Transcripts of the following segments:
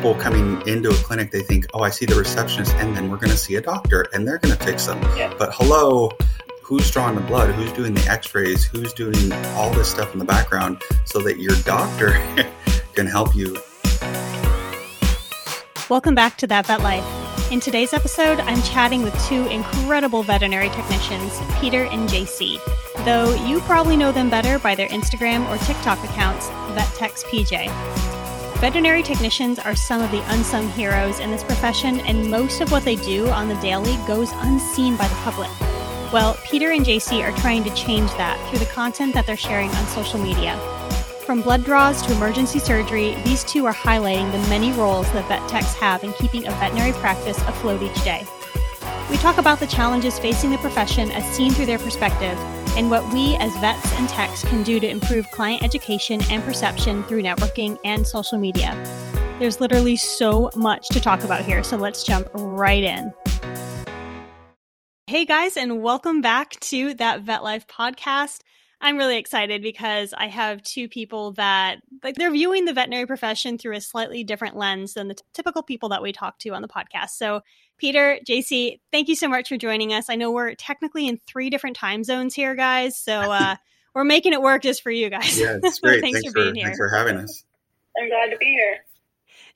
people coming into a clinic, they think, oh, I see the receptionist, and then we're going to see a doctor, and they're going to fix them. Yeah. But hello, who's drawing the blood? Who's doing the x rays? Who's doing all this stuff in the background so that your doctor can help you? Welcome back to That Vet Life. In today's episode, I'm chatting with two incredible veterinary technicians, Peter and Jaycee. Though you probably know them better by their Instagram or TikTok accounts, VetTechsPJ. Veterinary technicians are some of the unsung heroes in this profession, and most of what they do on the daily goes unseen by the public. Well, Peter and Jaycee are trying to change that through the content that they're sharing on social media. From blood draws to emergency surgery, these two are highlighting the many roles that vet techs have in keeping a veterinary practice afloat each day. We talk about the challenges facing the profession as seen through their perspective, and what we as vets and techs can do to improve client education and perception through networking and social media. There's literally so much to talk about here, so let's jump right in. Hey guys, and welcome back to that Vet Life podcast. I'm really excited because I have two people that like they're viewing the veterinary profession through a slightly different lens than the t- typical people that we talk to on the podcast. So, Peter, Jaycee, thank you so much for joining us. I know we're technically in three different time zones here, guys. So, uh, we're making it work just for you guys. Yeah, it's great. thanks, thanks, for being here. Thanks for having us. I'm glad to be here.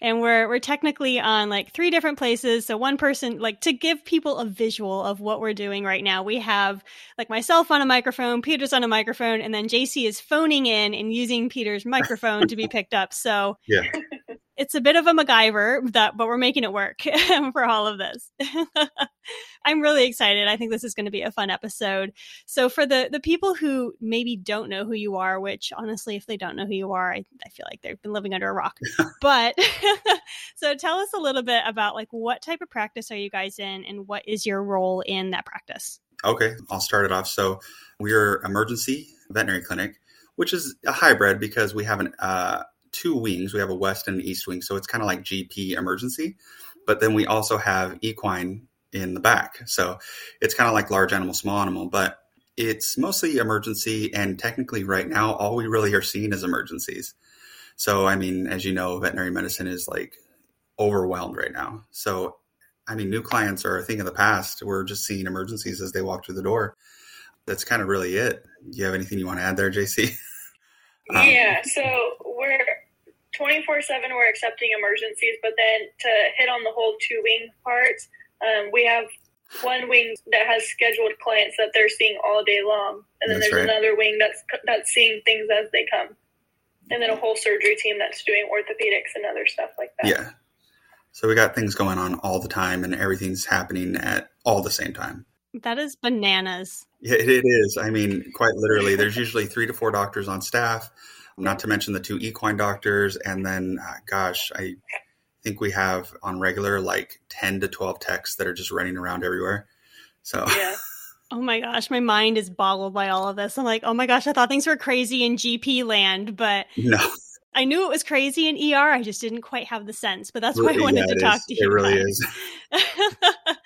and we're we're technically on like three different places so one person like to give people a visual of what we're doing right now we have like myself on a microphone peter's on a microphone and then Jaycee is phoning in and using peter's microphone to be picked up so Yeah. It's a bit of a MacGyver that but we're making it work for all of this. I'm really excited. I think this is going to be a fun episode. So for the the people who maybe don't know who you are, which honestly if they don't know who you are, I, I feel like they've been living under a rock. but so tell us a little bit about like what type of practice are you guys in and what is your role in that practice? Okay, I'll start it off. So we're emergency veterinary clinic, which is a hybrid because we have an uh, two wings. We have a west and an east wing, so it's kind of like GP emergency. But then we also have equine in the back, so it's kind of like large animal, small animal. But it's mostly emergency, and technically, right now, all we really are seeing is emergencies. So, I mean, as you know, veterinary medicine is like overwhelmed right now. So, I mean, new clients are a thing of the past. We're just seeing emergencies as they walk through the door. That's kind of really it. Do you have anything you want to add there, Jaycee? Um, yeah, so we're 24 7, we're accepting emergencies, but then to hit on the whole two wing parts, um, we have one wing that has scheduled clients that they're seeing all day long, and then That's there's right. another wing that's that's seeing things as they come, and then a whole surgery team that's doing orthopedics and other stuff like that. Yeah. So we got things going on all the time, and everything's happening at all the same time. That is bananas. Yeah, it, it is. I mean, quite literally, there's usually three to four doctors on staff, not to mention the two equine doctors. And then, uh, gosh, I think we have on regular like 10 to 12 techs that are just running around everywhere. So, Yeah. Oh my gosh, my mind is boggled by all of this. I'm like, oh my gosh, I thought things were crazy in GP land, but no, I knew it was crazy in ER. I just didn't quite have the sense. But that's why I Yeah, wanted to talk is. to you. It really guys. is.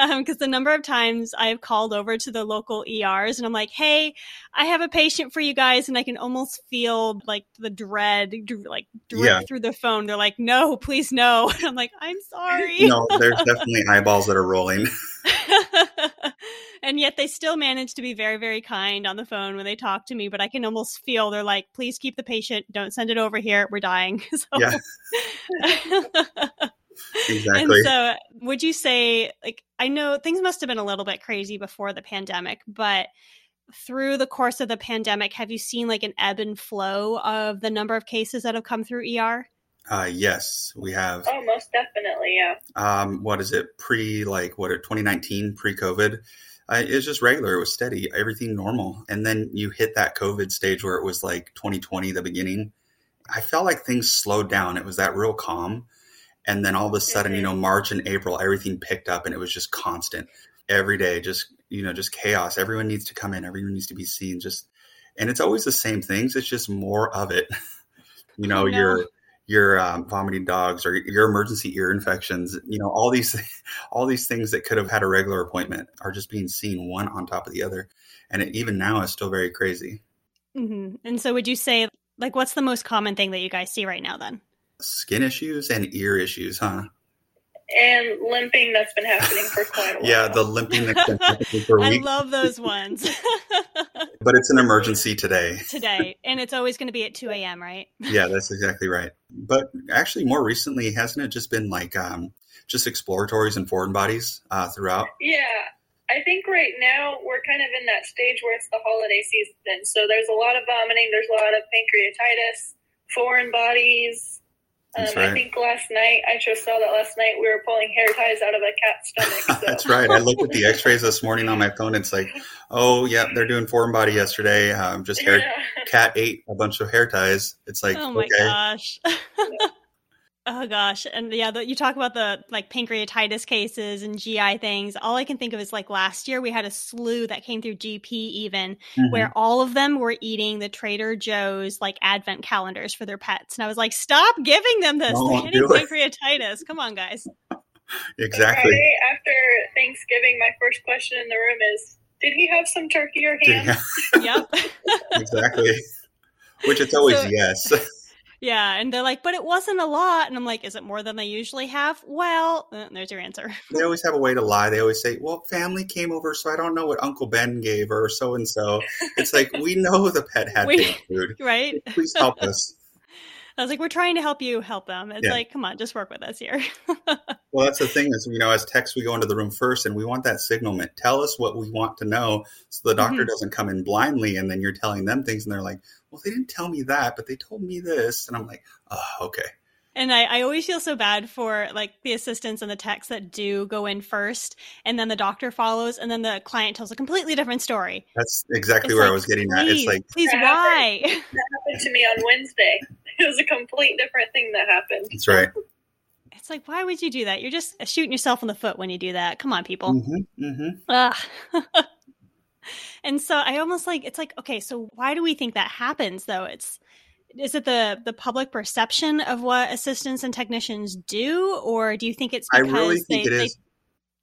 Um, because the number of times I've called over to the local ERs and I'm like, hey, I have a patient for you guys. And I can almost feel like the dread, like drip Yeah. through the phone. They're like, no, please no. And I'm like, I'm sorry. No, there's definitely eyeballs that are rolling. and yet they still manage to be very, very kind on the phone when they talk to me. But I can almost feel they're like, please keep the patient. Don't send it over here. We're dying. so, Yeah. Exactly. And so, would you say, like, I know things must have been a little bit crazy before the pandemic, but through the course of the pandemic, have you seen like an ebb and flow of the number of cases that have come through ER? Uh, yes, we have. Oh, most definitely. Yeah. um, what is it pre like what 2019 pre COVID uh, it was just regular it was steady everything normal and then you hit that COVID stage where it was like 2020 the beginning I felt like things slowed down it was that real calm and then all of a sudden you know March and April everything picked up and it was just constant. Every day just you know just chaos. Everyone needs to come in. Everyone needs to be seen. Just and it's always the same things. It's just more of it. You know no. your your um, vomiting dogs or your emergency ear infections you know all these all these things that could have had a regular appointment are just being seen one on top of the other. And it, even now is still very crazy. Hmm And so, would you say, like, what's the most common thing that you guys see right now then? Skin issues and ear issues, huh? And limping that's been happening for quite a while. Yeah, the limping that's been happening for weeks. I love those ones. but it's an emergency today. Today. And it's always going to be at 2 a.m., right? Yeah, that's exactly right. But actually, more recently, hasn't it just been like um, just exploratories and foreign bodies uh, throughout? Yeah. I think right now we're kind of in that stage where it's the holiday season. So there's a lot of vomiting, there's a lot of pancreatitis, foreign bodies. Um, That's I think last night, I just saw that last night we were pulling hair ties out of a cat's stomach. So. That's right. I looked at the X-rays this morning on my phone. It's like, oh, yeah, they're doing foreign body yesterday. Um, just hair. Yeah. Cat ate a bunch of hair ties. It's like, oh my okay, gosh. oh gosh. And yeah, the, you talk about the like pancreatitis cases and GI things. All I can think of is like last year we had a slew that came through GP even Mhm. where all of them were eating the Trader Joe's like advent calendars for their pets. And I was like, stop giving them this. No, They're getting pancreatitis. Come on, guys. exactly. Friday after Thanksgiving, my first question in the room is, did he have some turkey or ham? Yeah, yep. exactly. Which it's always So- yes. Yeah. And they're like, but it wasn't a lot. And I'm like, is it more than they usually have? Well, uh, there's your answer. they always have a way to lie. They always say, "Well, family came over, so I don't know what Uncle Ben gave or so and so." It's like we know the pet had We- food. right? Please help us. I was like, we're trying to help you help them. It's Yeah. like, come on, just work with us here. Well, that's the thing is, you know, as techs, we go into the room first, and we want that signalment. Tell us what we want to know, so the doctor Mhm. doesn't come in blindly, and then you're telling them things, and they're like, "Well, they didn't tell me that, but they told me this," and I'm like, "Oh, okay." And I, I always feel so bad for like the assistants and the techs that do go in first and then the doctor follows and then the client tells a completely different story. That's exactly It's where I was getting at. It's like, please, why? That happened to me on Wednesday. It was a complete different thing that happened. that's right. It's like, why would you do that? You're just shooting yourself in the foot when you do that. Come on, people. hmm hmm Ugh. and so I almost like it's like okay, so why do we think that happens though? It's is it the the public perception of what assistants and technicians do, or do you think it's I really think they, it they- is.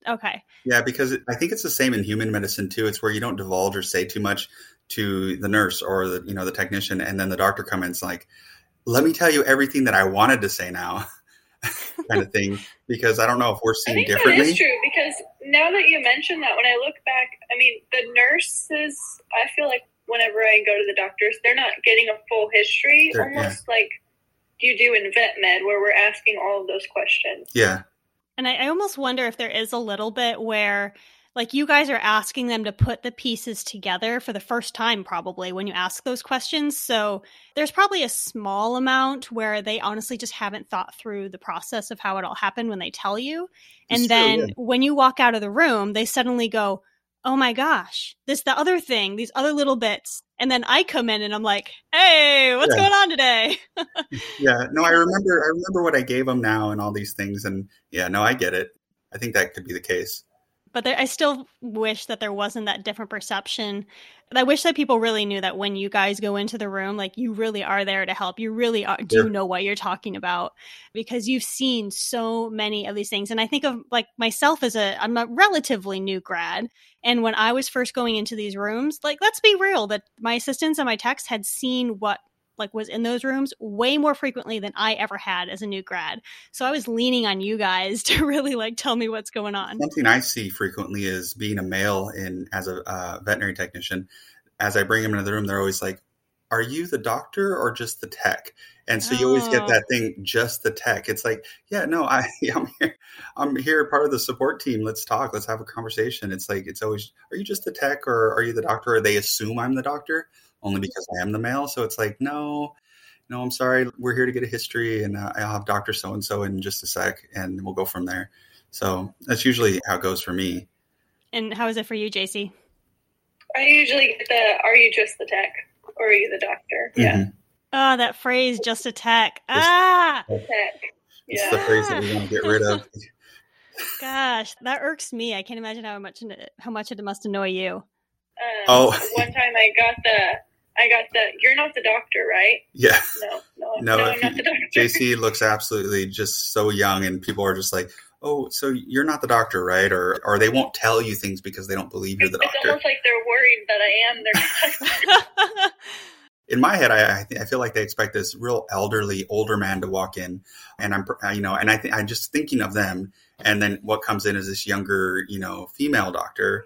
okay? Yeah, because it, I think it's the same in human medicine too. It's where you don't divulge or say too much to the nurse or the you know the technician, and then the doctor comes in it's like, "Let me tell you everything that I wanted to say now," kind of thing. Because I don't know if we're I seen think differently. is true because now that you mention that, when I look back, I mean, the nurses, I feel like whenever I go to the doctors, they're not getting a full history, They're- almost like you do in vet med, where we're asking all of those questions. Yeah, And I, I almost wonder if there is a little bit where, like, you guys are asking them to put the pieces together for the first time, probably when you ask those questions. So there's probably a small amount where they honestly just haven't thought through the process of how it all happened when they tell you. And It's true, then yeah. when you walk out of the room, they suddenly go, Oh my gosh, this, the other thing, these other little bits. And then I come in and I'm like, Hey, what's Yeah. going on today? yeah. No, I remember. I remember what I gave them now and all these things, and yeah, no, I get it. I think that could be the case. But there, I still wish that there wasn't that different perception. I wish that people really knew that when you guys go into the room, like you really are there to help. You really are, do know what you're talking about because you've seen so many of these things. And I think of like myself as a, I'm a relatively new grad. And when I was first going into these rooms, like let's be real, that my assistants and my techs had seen what like was in those rooms way more frequently than I ever had as a new grad. So I was leaning on you guys to really like tell me what's going on. Something I see frequently is being a male in as a uh, veterinary technician. As I bring them into the room, they're always like, "Are you the doctor or just the tech?" And so you always get Oh. that thing, just the tech. It's like, yeah, no, I, I'm here. I'm here, part of the support team. Let's talk. Let's have a conversation. It's like it's always, are you just the tech or are you the doctor? Or they assume I'm the doctor only because I am the male. So it's like, no, no, I'm sorry. We're here to get a history, and uh, I'll have Doctor So and So in just a sec, and we'll go from there. So that's usually how it goes for me. And how is it for you, Jaycee? I usually get the, are you just the tech? Or are you the doctor? Yeah, Mhm. Oh, that phrase, just a tech. Ah, tech. It's Yeah. the phrase that we want to get rid of. gosh, that irks me. I can't imagine how much how much it must annoy you. Um, Oh. one time I got the, I got the, you're not the doctor, right? Yeah, No, no, No, no, I'm not the doctor. Jaycee looks absolutely just so young, and people are just like, "Oh, so you're not the doctor, right?" Or, or they won't tell you things because they don't believe you're the It's doctor. It's almost like they're worried that I am their doctor. in my head, I I, th- I feel like they expect this real elderly older man to walk in, and I'm you know, and I think I'm just thinking of them, and then what comes in is this younger you know female doctor,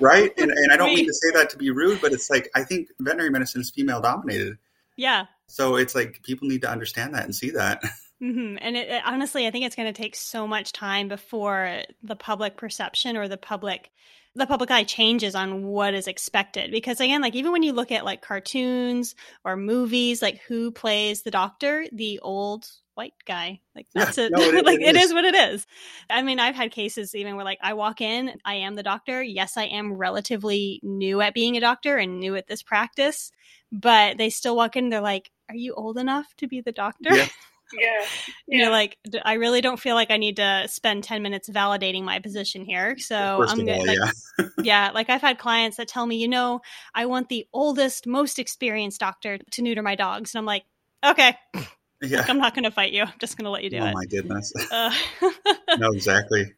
right? And, and I don't mean to say that to be rude, but it's like I think veterinary medicine is female dominated. Yeah. So it's like people need to understand that and see that. Mm-hmm. And it, it, honestly, I think it's going to take so much time before the public perception or the public the public eye changes on what is expected. Because again like even when you look at like cartoons or movies like who plays the doctor? The old white guy. Like that's yeah, it, no, it like it is. what it is. I mean i've had cases even where like i walk in i am the doctor. Yes i am relatively new at being a doctor and new at this practice but they still walk in they're like are you old enough to be the doctor? Yeah. Yeah. You know, like I really don't feel like I need to spend 10 minutes validating my position here. So First I'm all, like, yeah. yeah, like I've had clients that tell me, you know, I want the oldest, most experienced doctor to neuter my dogs. And I'm like, okay. Yeah. Like, I'm not going to fight you. I'm just going to let you do oh, it. Oh my goodness. Uh, no, exactly.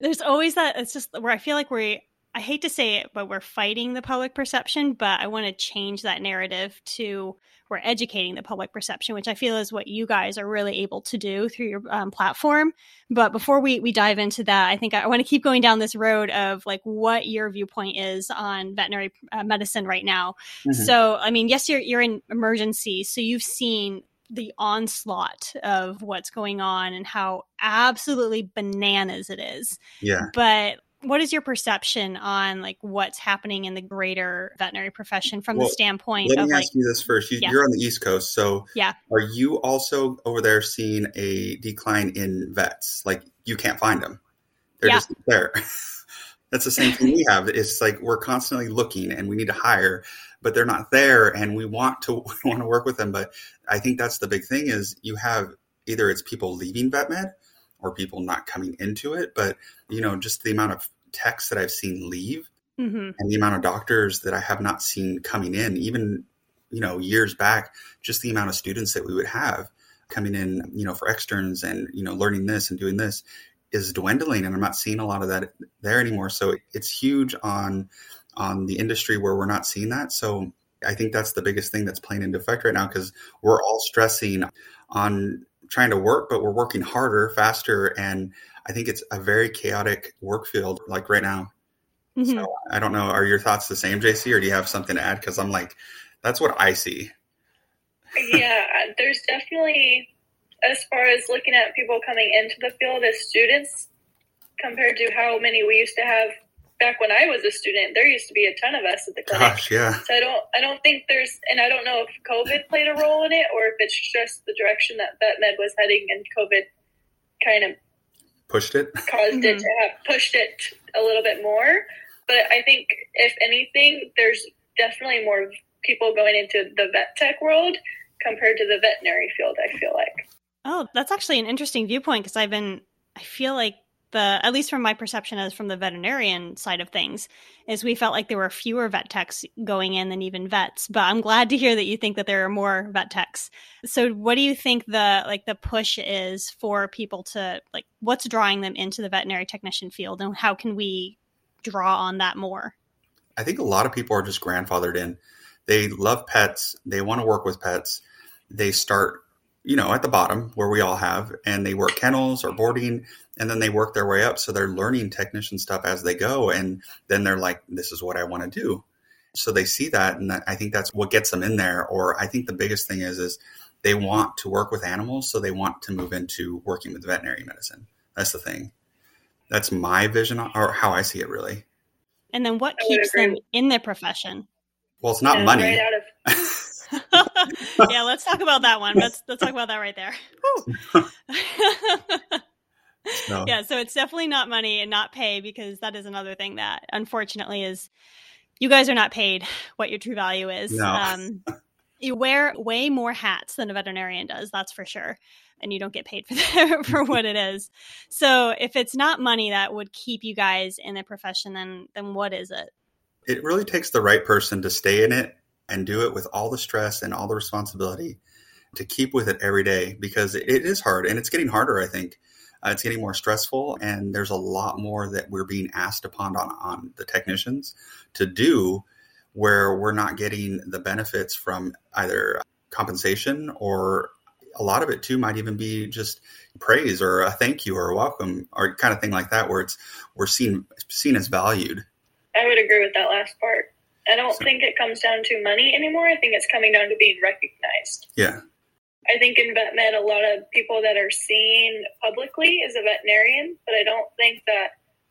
There's always that. It's just where I feel like we I hate to say it, but we're fighting the public perception, but I want to change that narrative to we're educating the public perception, which I feel is what you guys are really able to do through your um, platform. But before we, we dive into that, I think I, I want to keep going down this road of like what your viewpoint is on veterinary uh, medicine right now. Mm-hmm. So, I mean, yes, you're, you're in emergency. So you've seen the onslaught of what's going on and how absolutely bananas it is. Yeah. But what is your perception on like what's happening in the greater veterinary profession from well, the standpoint let of me like, ask you this first. You, are on the east coast so yeah. are you also over there seeing a decline in vets? Like you can't find them. They're yeah. just there. That's the same thing we have. It's like we're constantly looking and we need to hire but they're not there and we want to we want to work with them but i think that's the big thing is you have either it's people leaving vet med or people not coming into it. But, you know, just the amount of techs that I've seen leave mm-hmm. and the amount of doctors that I have not seen coming in, even, you know, years back, just the amount of students that we would have coming in, you know, for externs and, you know, learning this and doing this is dwindling and I'm not seeing a lot of that there anymore. So it's huge on on the industry where we're not seeing that. So I think that's the biggest thing that's playing into effect right now because we're all stressing on trying to work, but we're working harder, faster, and I think it's a very chaotic work field like right now. Mm-hmm. So I don't know. Are your thoughts the same, Jaycee, or do you have something to add? Because I'm like, that's what I see. yeah, there's definitely, as far as looking at people coming into the field as students compared to how many we used to have back when I was a student, there used to be a ton of us at the clinic. Gosh, yeah. So I don't, I don't think there's, and I don't know if COVID played a role in it or if it's just the direction that vet med was heading, and COVID kind of pushed it, caused mm-hmm. it to have pushed it a little bit more. But I think if anything, there's definitely more people going into the vet tech world compared to the veterinary field. I feel like. Oh, that's actually an interesting viewpoint because I've been, I feel like the at least from my perception as from the veterinarian side of things is we felt like there were fewer vet techs going in than even vets but i'm glad to hear that you think that there are more vet techs. So what do you think the like the push is for people to like what's drawing them into the veterinary technician field and how can we draw on that more? I think a lot of people are just grandfathered in. They love pets. They want to work with pets. They start you know, at the bottom where we all have, and they work kennels or boarding, and then they work their way up. So they're learning technician stuff as they go, and then they're like, "This is what I want to do." So they see that, and I think that's what gets them in there. Or I think the biggest thing is is they want to work with animals, so they want to move into working with veterinary medicine. That's the thing. That's my vision, or how I see it, really. And then what keeps them in the profession? Well, it's not yeah, money. Right of- yeah, let's talk about that one. Let's let's talk about that right there. no. Yeah, so it's definitely not money and not pay because that is another thing that unfortunately is you guys are not paid what your true value is. No. Um, you wear way more hats than a veterinarian does, that's for sure. And you don't get paid for that, for what it is. So if it's not money that would keep you guys in the profession, then then what is it? It really takes the right person to stay in it and do it with all the stress and all the responsibility to keep with it every day because it is hard and it's getting harder, I think. Uh, it's getting more stressful and there's a lot more that we're being asked upon on, on the technicians to do where we're not getting the benefits from either compensation or a lot of it too might even be just praise or a thank you or a welcome or kind of thing like that where it's we're seen seen as valued I would agree with that last part. I don't So- think it comes down to money anymore. I think it's coming down to being recognized. yeah I think in vet med, a lot of people that are seen publicly is a veterinarian, but I don't think that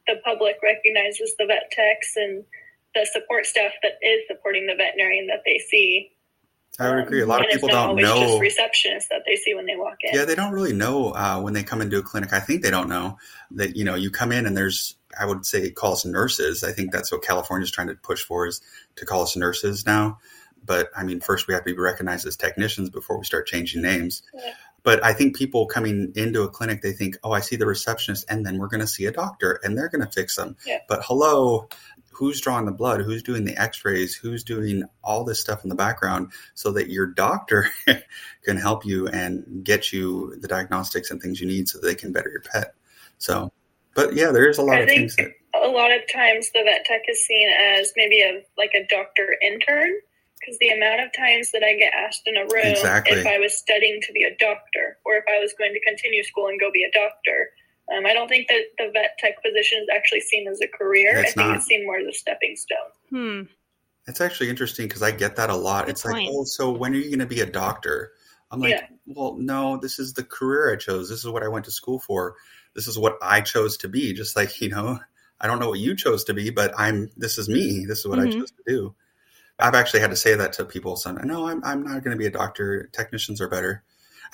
the public recognizes the vet techs and the support staff that is supporting the veterinarian that they see. i would agree. A lot Um, of people don't always just know. receptionists that they see when they walk in. yeah they don't really know uh, when they come into a clinic. I think they don't know that you know you come in and there's i would say call us nurses. I think that's what california's trying to push for is to call us nurses now but i mean first we have to be recognized as technicians before we start changing names. Yeah. but i think people coming into a clinic they think oh i see the receptionist and then we're going to see a doctor and they're going to fix them. Yeah. but hello who's drawing the blood? Who's doing the x-rays? Who's doing all this stuff in the background so that your doctor can help you and get you the diagnostics and things you need so they can better your pet? So but yeah there is a lot I of things that a lot of times the vet tech is seen as maybe a like a doctor intern because the amount of times that I get asked in a room Exactly. if I was studying to be a doctor or if I was going to continue school and go be a doctor. Um, I don't think that the vet tech position is actually seen as a career. It's I think not. it's seen more as a stepping stone. Hmm. It's actually interesting because I get that a lot. Good it's like, oh, so when are you going to be a doctor? I'm like, Yeah. well, no, this is the career I chose. This is what I went to school for. This is what I chose to be. Just like, you know, I don't know what you chose to be, but I'm, this is me. This is what Mhm. I chose to do. I've actually had to say that to people. So, no, I'm, I'm not going to be a doctor. Technicians are better.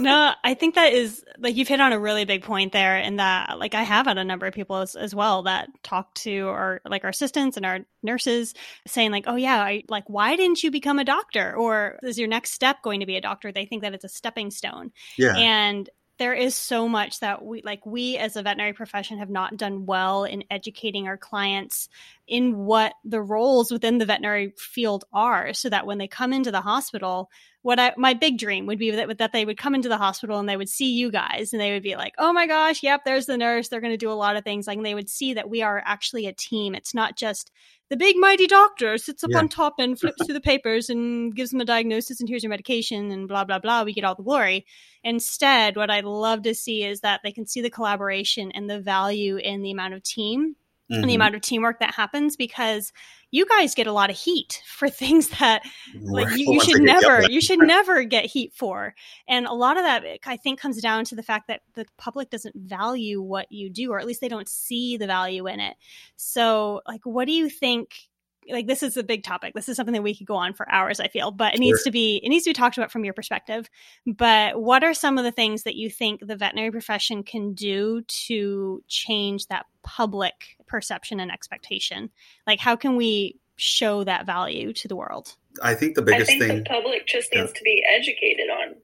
no, I think that is like you've hit on a really big point there, and that like I have had a number of people as, as well that talk to our like our assistants and our nurses saying like, oh yeah, I, like why didn't you become a doctor, or is your next step going to be a doctor? They think that it's a stepping stone, Yeah. and there is so much that we like we as a veterinary profession have not done well in educating our clients in what the roles within the veterinary field are so that when they come into the hospital what I my big dream would be that that they would come into the hospital and they would see you guys and they would be like, "Oh my gosh, yep, there's the nurse. They're going to do a lot of things." Like they would see that we are actually a team. It's not just the big mighty doctor sits up Yeah. on top and flips through the papers and gives them a diagnosis and here's your medication and blah blah blah. We get all the glory. Instead, what I'd love to see is that they can see the collaboration and the value in the amount of team and the amount of teamwork that happens because you guys get a lot of heat for things that like you, you should that get yelled never you should never get heat for. And a lot of that i think comes down to the fact that the public doesn't value what you do or at least they don't see the value in it. So like what do you think like this is a big topic this is something that we could go on for hours i feel but it needs Sure. to be it needs to be talked about from your perspective but what are some of the things that you think the veterinary profession can do to change that public perception and expectation like how can we show that value to the world I think the biggest thing I think thing. the public just Yeah. needs to be educated on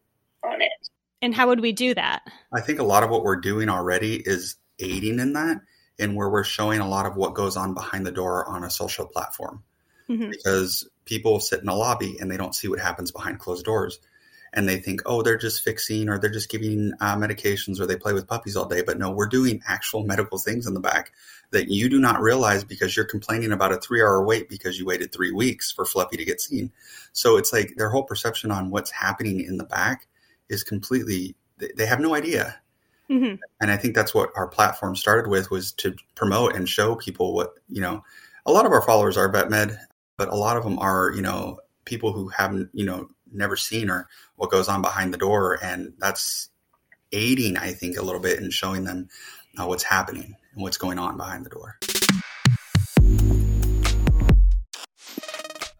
on it. and how would we do that I think a lot of what we're doing already is aiding in that, and where we're showing a lot of what goes on behind the door on a social platform. Mhm. Because people sit in a lobby and they don't see what happens behind closed doors, and they think, oh, they're just fixing or they're just giving uh, medications or they play with puppies all day. But no, we're doing actual medical things in the back that you do not realize because you're complaining about a three-hour wait because you waited three weeks for Fluffy to get seen. So it's like their whole perception on what's happening in the back is completely they have no idea Mhm. and i think that's what our platform started with was to promote and show people what you know a lot of our followers are vet med but a lot of them are you know people who haven't you know never seen or what goes on behind the door and that's aiding i think a little bit in showing them uh, what's happening and what's going on behind the door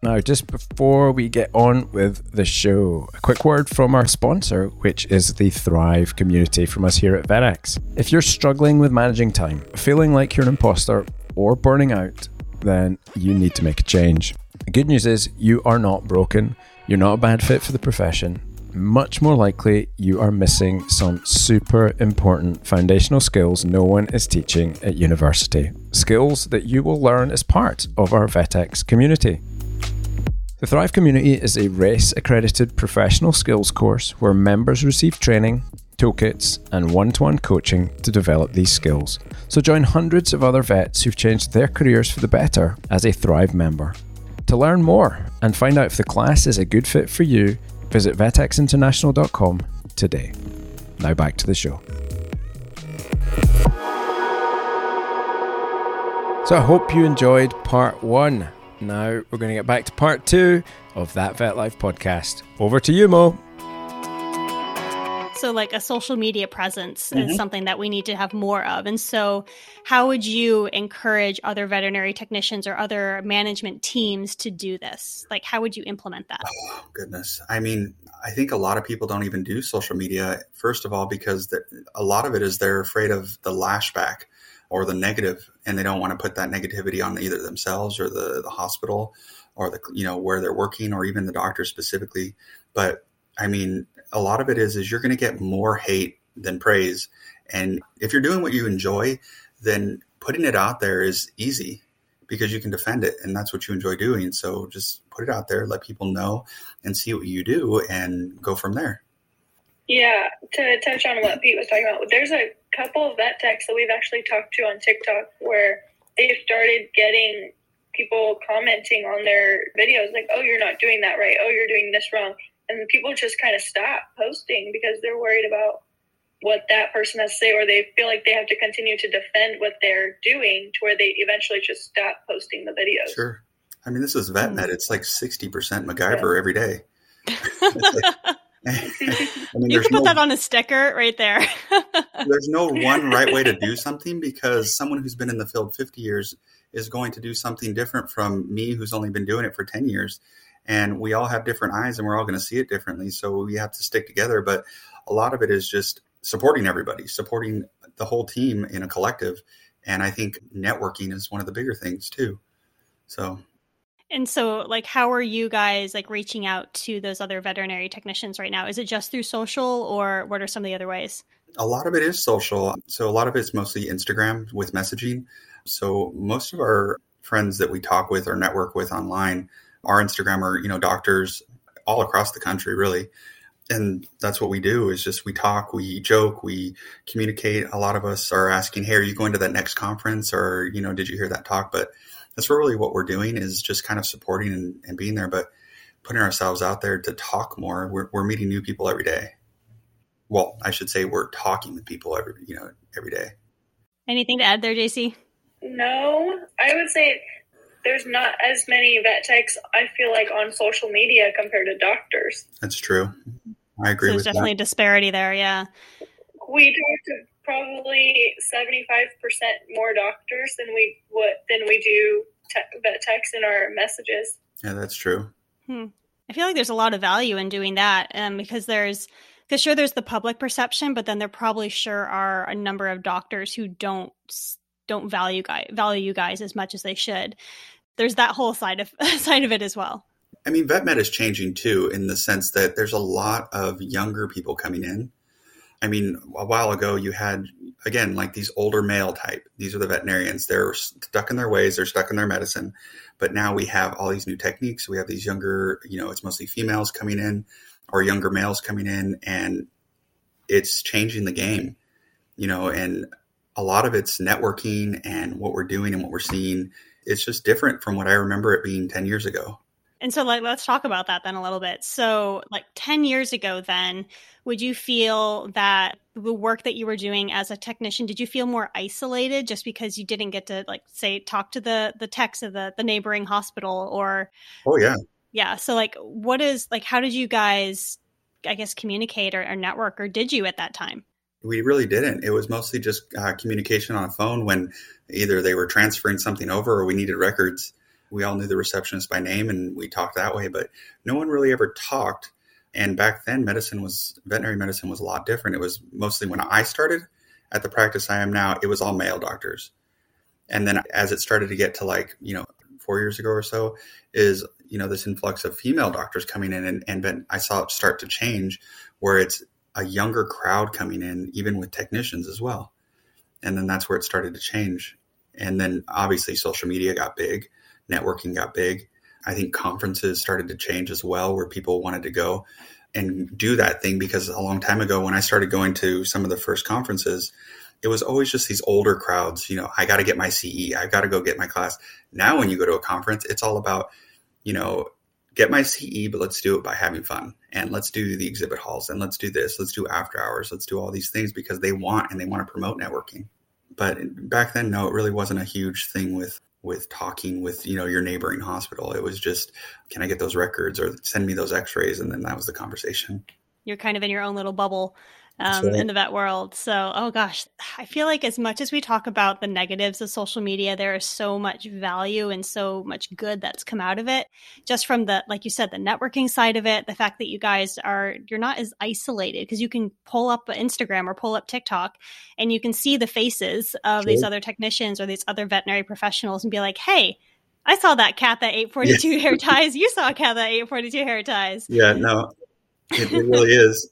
Now, just before we get on with the show, a quick word from our sponsor, which is the Thrive community from us here at VetX. If you're struggling with managing time, feeling like you're an imposter, or burning out, then you need to make a change. The good news is you are not broken, you're not a bad fit for the profession. Much more likely, you are missing some super important foundational skills no one is teaching at university. Skills that you will learn as part of our VetX community. The Thrive Community is a RACE accredited professional skills course where members receive training toolkits, and one to one coaching to develop these skills. So join hundreds of other vets who've changed their careers for the better as a Thrive member. To learn more and find out if the class is a good fit for you, visit vetxinternational.com today. Now back to the show. So I hope you enjoyed part one. Now we're going to get back to part two of that Vet Life podcast. Over to you, Mo. So, like a social media presence mm-hmm. is something that we need to have more of. And so, how would you encourage other veterinary technicians or other management teams to do this? Like, how would you implement that? Oh, goodness. I mean, I think a lot of people don't even do social media, first of all, because a lot of it is they're afraid of the lashback or the negative and they don't want to put that negativity on either themselves or the, the hospital or the you know where they're working or even the doctor specifically. But i mean a lot of it is is you're going to get more hate than praise. And if you're doing what you enjoy then putting it out there is easy because you can defend it and that's what you enjoy doing. So just put it out there let people know and see what you do and go from there. Yeah to touch on what pete was talking about there's a couple of vet techs that we've actually talked to on TikTok where they've started getting people commenting on their videos like, oh, you're not doing that right. Oh, you're doing this wrong. And people just kind of stop posting because they're worried about what that person has to say, or they feel like they have to continue to defend what they're doing to where they eventually just stop posting the videos. Sure. I mean, this is VetMed. Mm. It's like 60% MacGyver yeah. every day. I mean, you can put no, that on a sticker right there. there's no one right way to do something because someone who's been in the field 50 years is going to do something different from me who's only been doing it for 10 years. And we all have different eyes and we're all going to see it differently. So we have to stick together. But a lot of it is just supporting everybody, supporting the whole team in a collective. And I think networking is one of the bigger things too. So and so, like, how are you guys like reaching out to those other veterinary technicians right now? Is it just through social, or what are some of the other ways? A lot of it is social. So a lot of it's mostly Instagram with messaging. So most of our friends that we talk with or network with online are Instagram or you know doctors all across the country, really. And that's what we do is just we talk, we joke, we communicate. A lot of us are asking, "Hey, are you going to that next conference?" Or you know, "Did you hear that talk?" But that's really what we're doing is just kind of supporting and, and being there, but putting ourselves out there to talk more. We're, we're meeting new people every day. Well, I should say we're talking with people every, you know, every day. Anything to add there, Jaycee? No, I would say there's not as many vet techs, I feel like, on social media compared to doctors. That's true. I agree so there's definitely that. a disparity there, yeah. We talk to probably 75% more doctors than we what than we do te- vet techs in our messages. Yeah, that's true. Hmm. I feel like there's a lot of value in doing that um, because there's because sure there's the public perception, but then there probably sure are a number of doctors who don't don't value guy value you guys as much as they should. There's that whole side of side of it as well. I mean, vet med is changing too in the sense that there's a lot of younger people coming in I mean, a while ago you had again like these older male type. These are the veterinarians. They're stuck in their ways. They're stuck in their medicine. But now we have all these new techniques. We have these younger, you know, it's mostly females coming in or younger males coming in, and it's changing the game. You know, and a lot of it's networking and what we're doing and what we're seeing. It's just different from what I remember it being ten years ago. And so, like, let's talk about that then a little bit. So, like 10 years ago, then, would you feel that the work that you were doing as a technician, did you feel more isolated just because you didn't get to, like, say, talk to the the techs of the the neighboring hospital or? Oh yeah. Yeah. So, like, what is like? How did you guys, I guess, communicate or, or network, or did you at that time? We really didn't. It was mostly just uh, communication on a phone when either they were transferring something over or we needed records we all knew the receptionist by name and we talked that way, but no one really ever talked. And back then, medicine was veterinary medicine was a lot different. It was mostly when I started at the practice I am now, it was all male doctors. And then as it started to get to like, you know, four years ago or so, is, you know, this influx of female doctors coming in and, and then I saw it start to change where it's a younger crowd coming in, even with technicians as well. And then that's where it started to change. And then obviously social media got big networking got big. I think conferences started to change as well, where people wanted to go. and do that thing because a long time ago when I started going to some of the first conferences, it was always just these older crowds. You know, I got to get my CE, I got to go get my class. Now, when you go to a conference, it's all about, you know, get my CE, but let's do it by having fun and let's do the exhibit halls and let's do this, let's do after hours, let's do all these things because they want and they want to promote networking. But back then, no, it really wasn't a huge thing with with talking with you know your neighboring hospital. It was just, can I get those records or send me those X-rays, and then that was the conversation. You're kind of in your own little bubble um, right. in the vet world. So, oh gosh, I feel like as much as we talk about the negatives of social media, there is so much value and so much good that's come out of it. Just from the, like you said, the networking side of it, the fact that you guys are, you're not as isolated because you can pull up Instagram or pull up TikTok and you can see the faces of sure. these other technicians or these other veterinary professionals and be like, hey, I saw that cat that 842 yeah. hair ties. You saw a cat that 842 hair ties. Yeah, no, it, it really is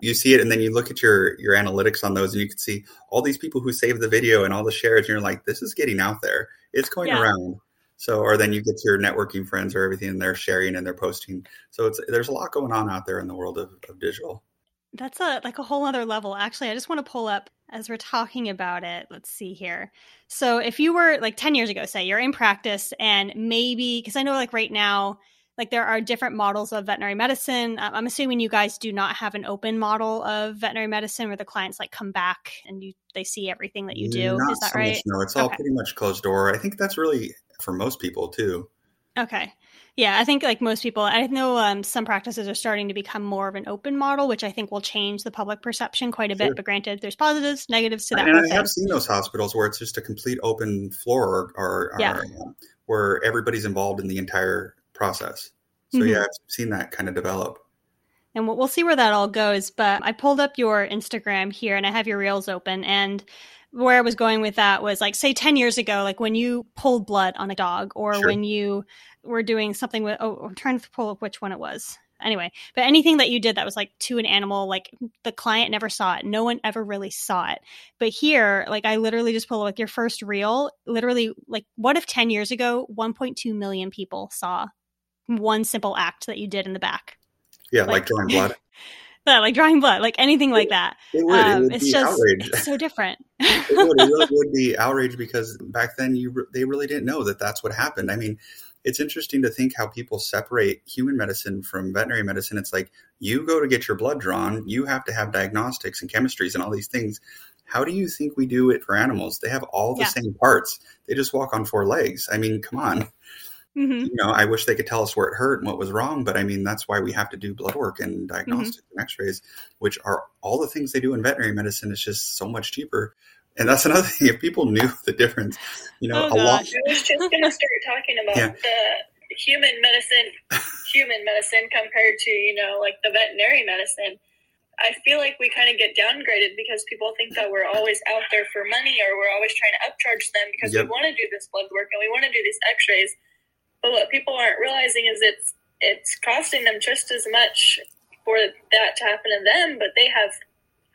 you see it and then you look at your your analytics on those and you can see all these people who save the video and all the shares and you're like this is getting out there. It's going yeah. around. So or then you get your networking friends or everything and they're sharing and they're posting. So it's there's a lot going on out there in the world of, of digital. That's a like a whole other level. Actually i just want to pull up as we're talking about it let's see here. So if you were like 10 years ago say you're in practice and maybe because i know like right now like there are different models of veterinary medicine. Um, I'm assuming you guys do not have an open model of veterinary medicine where the clients like come back and you they see everything that you do. Not Is that so right? Much, no, it's okay. all pretty much closed door. I think that's really for most people too. Okay. Yeah, I think like most people, I know um, some practices are starting to become more of an open model, which I think will change the public perception quite a sure. bit. But granted, there's positives, negatives to that. And I have seen those hospitals where it's just a complete open floor, or, or, yeah. or um, where everybody's involved in the entire process. So mm-hmm. yeah, I've seen that kind of develop. And we'll see where that all goes. But I pulled up your Instagram here and I have your reels open. And where I was going with that was like, say, 10 years ago, like when you pulled blood on a dog or sure. when you were doing something with, oh, I'm trying to pull up which one it was. Anyway, but anything that you did that was like to an animal, like the client never saw it. No one ever really saw it. But here, like I literally just pulled like your first reel, literally, like what if 10 years ago, 1.2 million people saw one simple act that you did in the back. Yeah, like, like drawing blood. yeah, like drawing blood, like anything like that. It would. Um, it would it's just outrage. It's so different. it would. It really would be outrage because back then you they really didn't know that that's what happened. I mean, it's interesting to think how people separate human medicine from veterinary medicine. It's like you go to get your blood drawn, you have to have diagnostics and chemistries and all these things. How do you think we do it for animals? They have all the yeah. same parts. They just walk on four legs. I mean, come on. Mm-hmm. You know, I wish they could tell us where it hurt and what was wrong, but I mean, that's why we have to do blood work and mm-hmm. diagnostics mm-hmm. and x-rays, which are all the things they do in veterinary medicine. It's just so much cheaper. And that's another thing. If people knew the difference, you know, oh, a lot. I was just going to start talking about yeah. the human medicine, human medicine compared to, you know, like the veterinary medicine. I feel like we kind of get downgraded because people think that we're always out there for money or we're always trying to upcharge them because yep. we want to do this blood work and we want to do these x-rays but what people aren't realizing is it's it's costing them just as much for that to happen to them, but they have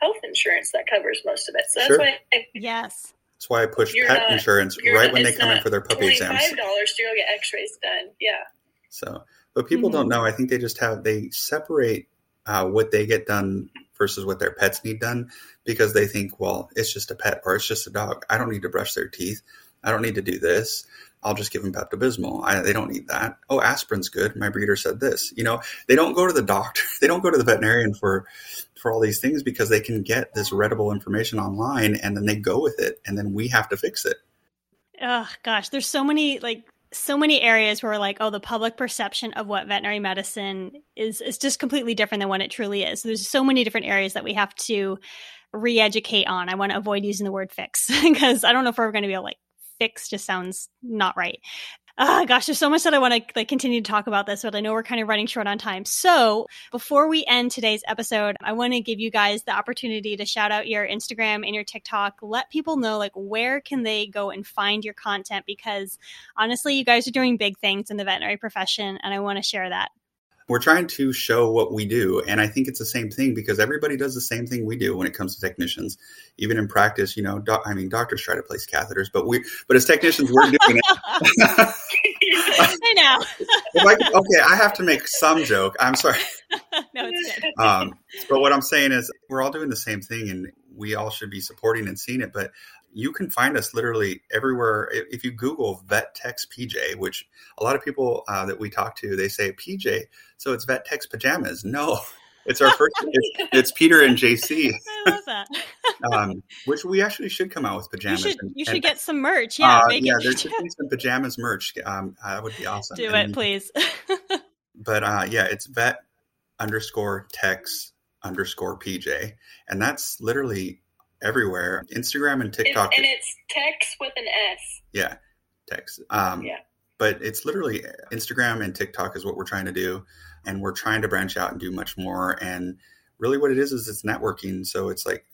health insurance that covers most of it. So that's sure. why I, yes. That's why I push pet not, insurance right not, when they come in for their puppy exams. Five dollars to go get X-rays done. Yeah. So, but people mm-hmm. don't know. I think they just have they separate uh, what they get done versus what their pets need done because they think, well, it's just a pet or it's just a dog. I don't need to brush their teeth. I don't need to do this. I'll just give them Pepto Bismol. They don't need that. Oh, aspirin's good. My breeder said this. You know, they don't go to the doctor. They don't go to the veterinarian for for all these things because they can get this readable information online and then they go with it and then we have to fix it. Oh gosh, there's so many like so many areas where like, oh, the public perception of what veterinary medicine is is just completely different than what it truly is. So There's so many different areas that we have to re-educate on. I want to avoid using the word fix because I don't know if we're going to be able like fix just sounds not right. Uh, gosh, there's so much that I want to like continue to talk about this, but I know we're kind of running short on time. So before we end today's episode, I want to give you guys the opportunity to shout out your Instagram and your TikTok. Let people know like where can they go and find your content because honestly, you guys are doing big things in the veterinary profession, and I want to share that we're trying to show what we do and i think it's the same thing because everybody does the same thing we do when it comes to technicians even in practice you know i mean doctors try to place catheters but we but as technicians we're doing it I know. Like, okay, I have to make some joke. I'm sorry. no, it's good. Um, but what I'm saying is, we're all doing the same thing, and we all should be supporting and seeing it. But you can find us literally everywhere. If you Google Vet Techs PJ, which a lot of people uh, that we talk to, they say PJ, so it's Vet Techs pajamas. No, it's our first. it's, it's Peter and Jaycee. I love that. um, which we actually should come out with You pajamas. should and- you should and, get some merch. Yeah, uh, yeah, there should be some pajamas merch. Um, uh, that would be awesome. Do And- it, please. But uh, yeah, it's vet underscore techs underscore PJ, and that's literally everywhere. Instagram and TikTok. and it's techs with an S. yeah, techs. Um, Yeah. But it's literally Instagram and TikTok is what we're trying to do, and we're trying to branch out and do much more. And really, what it is is it's networking. So it's like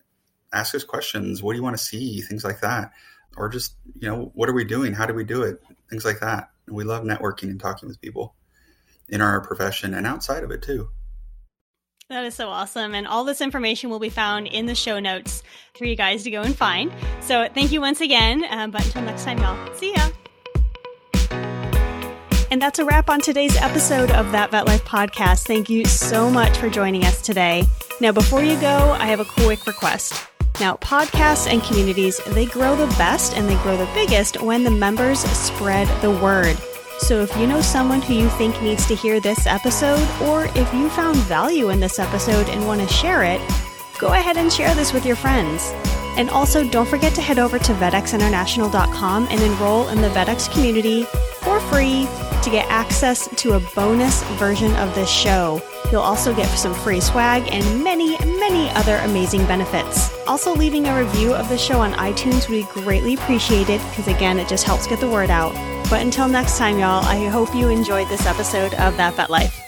ask us questions. What do you want to see? Things like that, or just you know, what are we doing? How do we do it? Things like that. And we love networking and talking with people in our profession and outside of it too. That is so awesome. And all this information will be found in the show notes for you guys to go and find. So thank you once again. Um, but until next time, y'all, see ya. And that's a wrap on today's episode of That Vet Life podcast. Thank you so much for joining us today. Now, before you go, I have a quick request. Now, podcasts and communities, they grow the best and they grow the biggest when the members spread the word. So if you know someone who you think needs to hear this episode, or if you found value in this episode and want to share it, go ahead and share this with your friends. And also, don't forget to head over to vetxinternational.com and enroll in the VetX community for free to get access to a bonus version of this show. You'll also get some free swag and many, many other amazing benefits. Also, leaving a review of the show on iTunes would be greatly appreciated because, again, it just helps get the word out. But until next time, y'all, I hope you enjoyed this episode of That Vet Life.